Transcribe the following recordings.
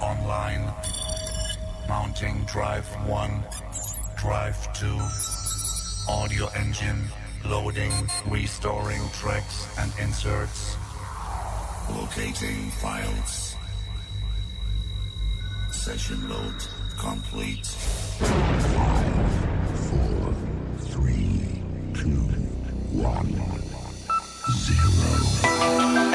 online. Mounting drive 1, drive 2. Audio engine loading, restoring tracks and inserts. Locating files. Session load complete. Five, four, three, two, one, zero.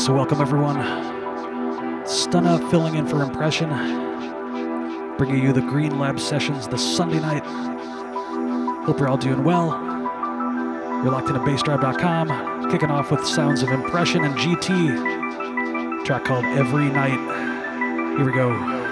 So welcome everyone. Stunna filling in for Impression, bringing you the Green Lab sessions this Sunday night. Hope you're all doing well. You're locked into bassdrive.com, kicking off with sounds of Impression and GT, track called Every Night. Here we go.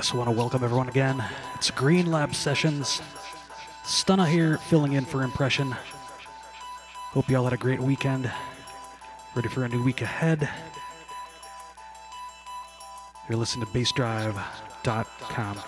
Yes, I want to welcome everyone again. It's Green Lab Sessions. Stunna here, filling in for Impression. Hope you all had a great weekend. Ready for a new week ahead. You're listening to bassdrive.com.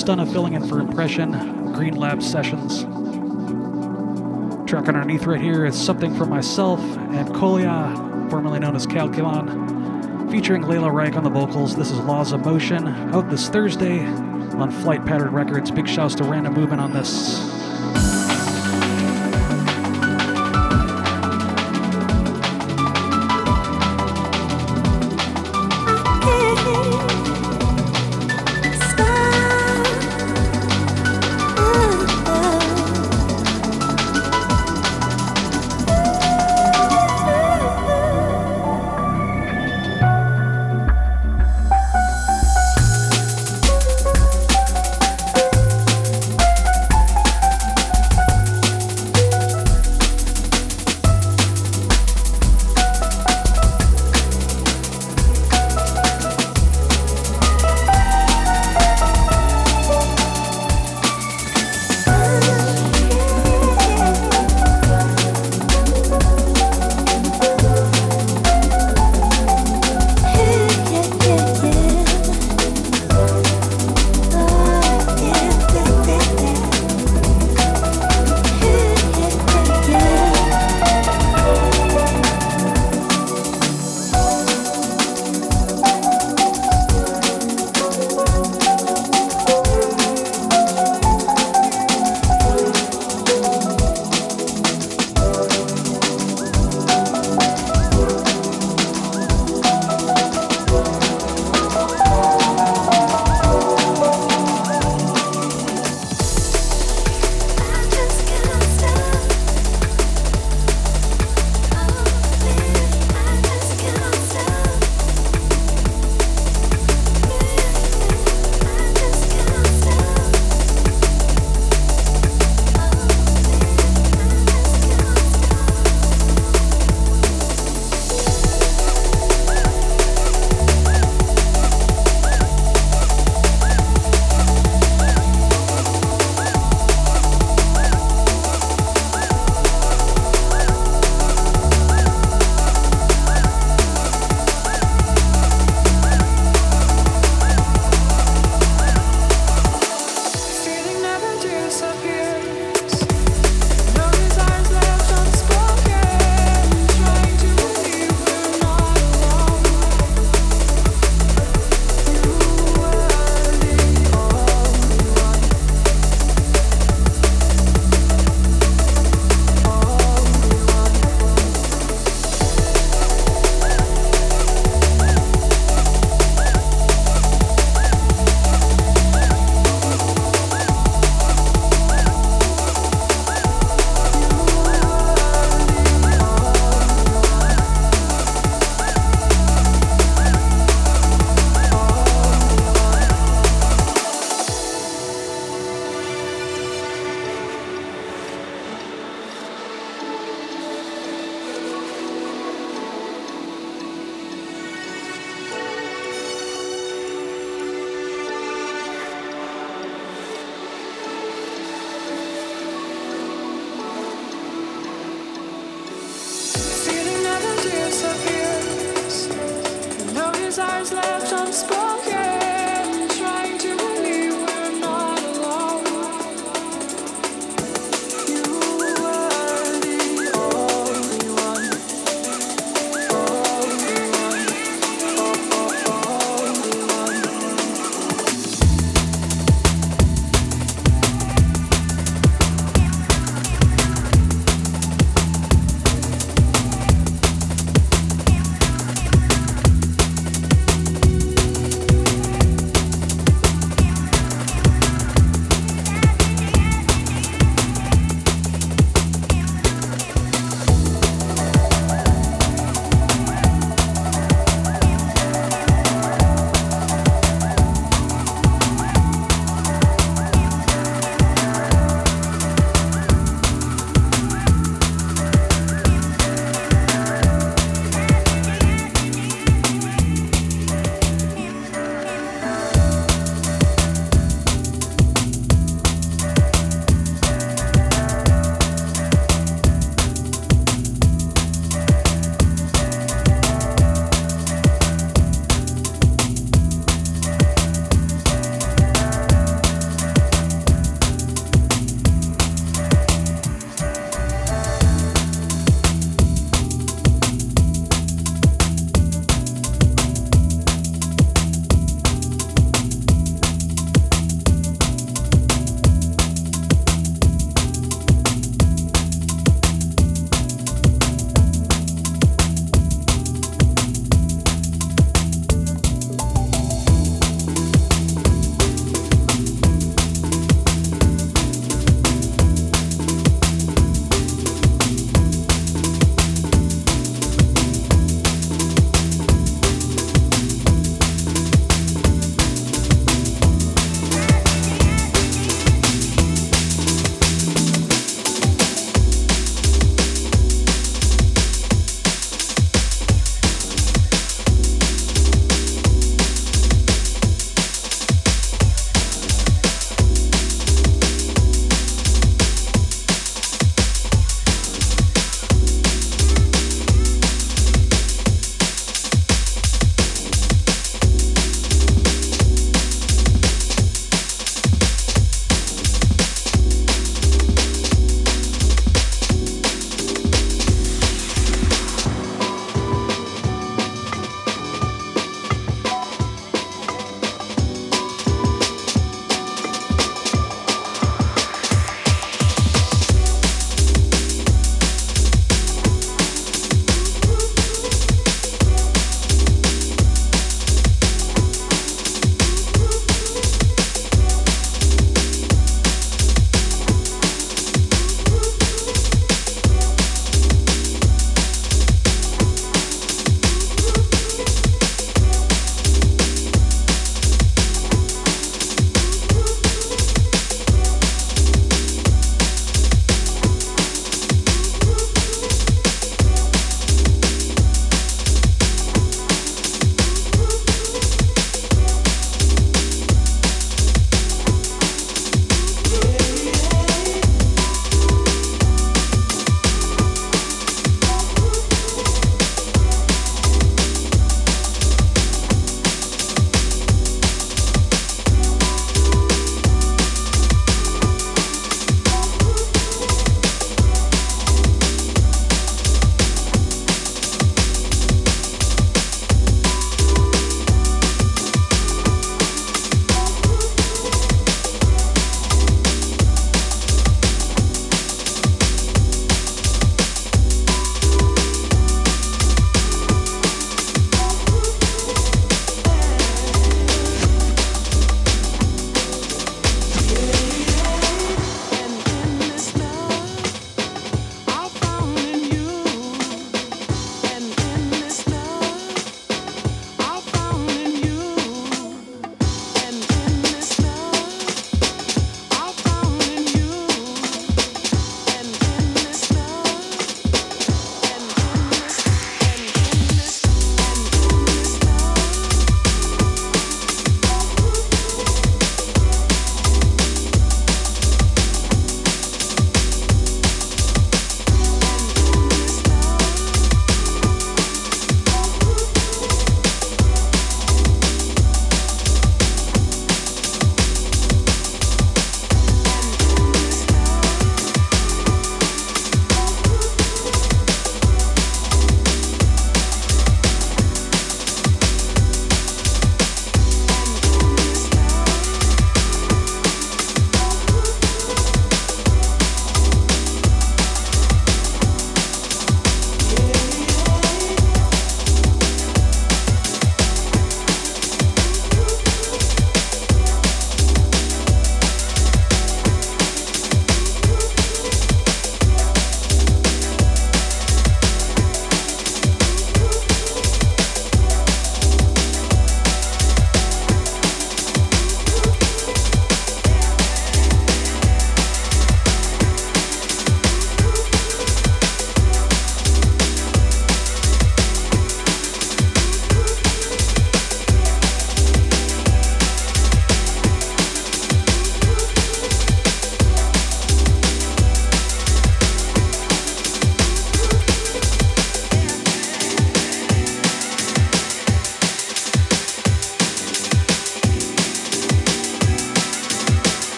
Stunna filling in for Impression, Green Lab Sessions. Track underneath right here is something from myself and Kolya, formerly known as Calculon, featuring Layla Reich on the vocals. This is Laws of Motion, out this Thursday on Flight Pattern Records. Big shouts to Random Movement on this.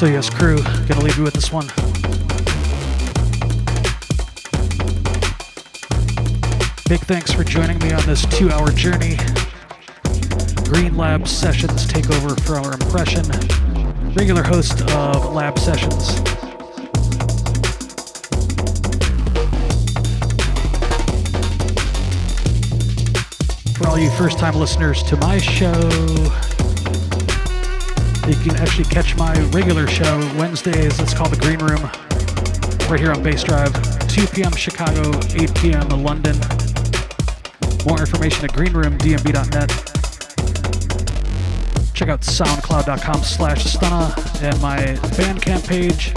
So, yes, crew, gonna leave you with this one. Big thanks for joining me on this two hour journey. Green Lab Sessions take over for our impression. Regular host of Lab Sessions. For all you first time listeners to my show, you can actually catch my regular show Wednesdays. It's called The Green Room, right here on Bassdrive, 2 p.m. Chicago, 8 p.m. London. More information at greenroomdnb.net. Check out soundcloud.com slash stunna and my Bandcamp page,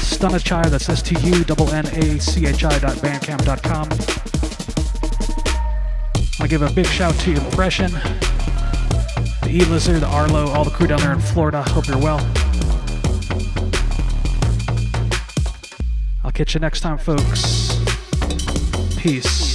Stunnachai, that's S-T-U-N-N-A-C-H-I dot bandcamp.com. I give a big shout to Impression, E Lizard, Arlo, all the crew down there in Florida. Hope you're well. I'll catch you next time, folks. Peace.